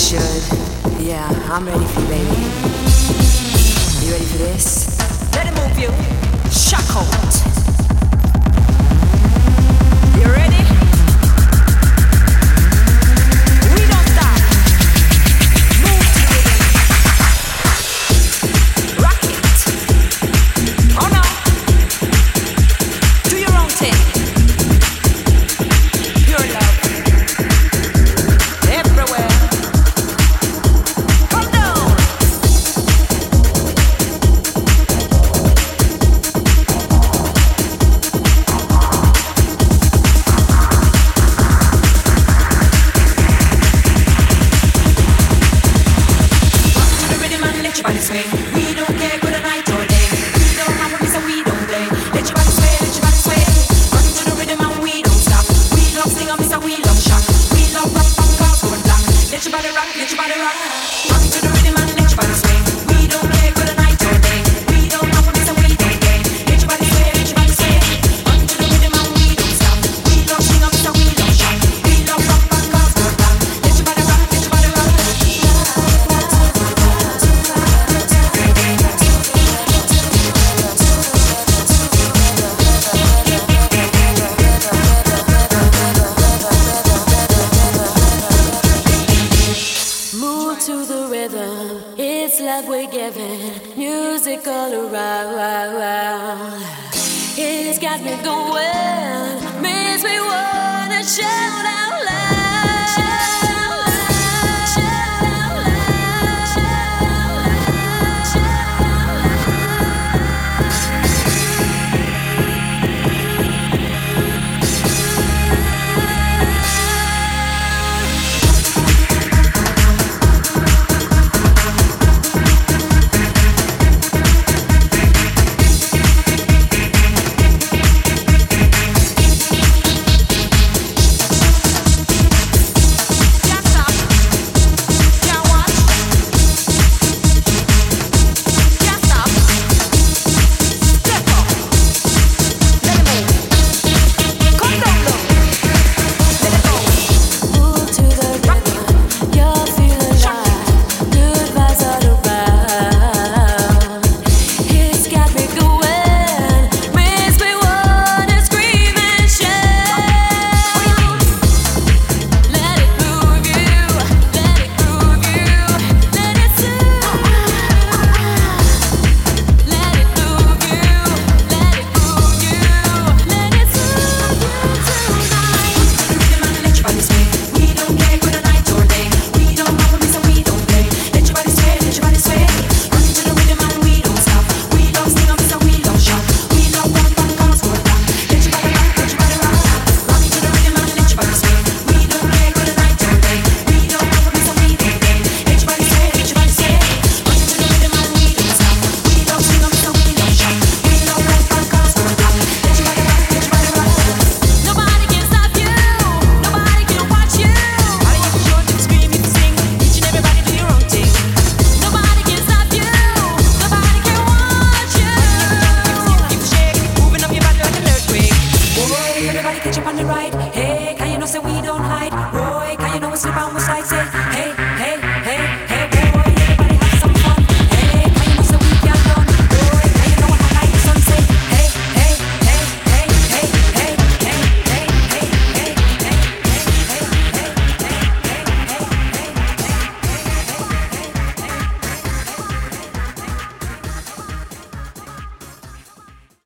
should. Yeah, I'm ready for you, baby. You ready for this? Let it move you. Shock. You ready?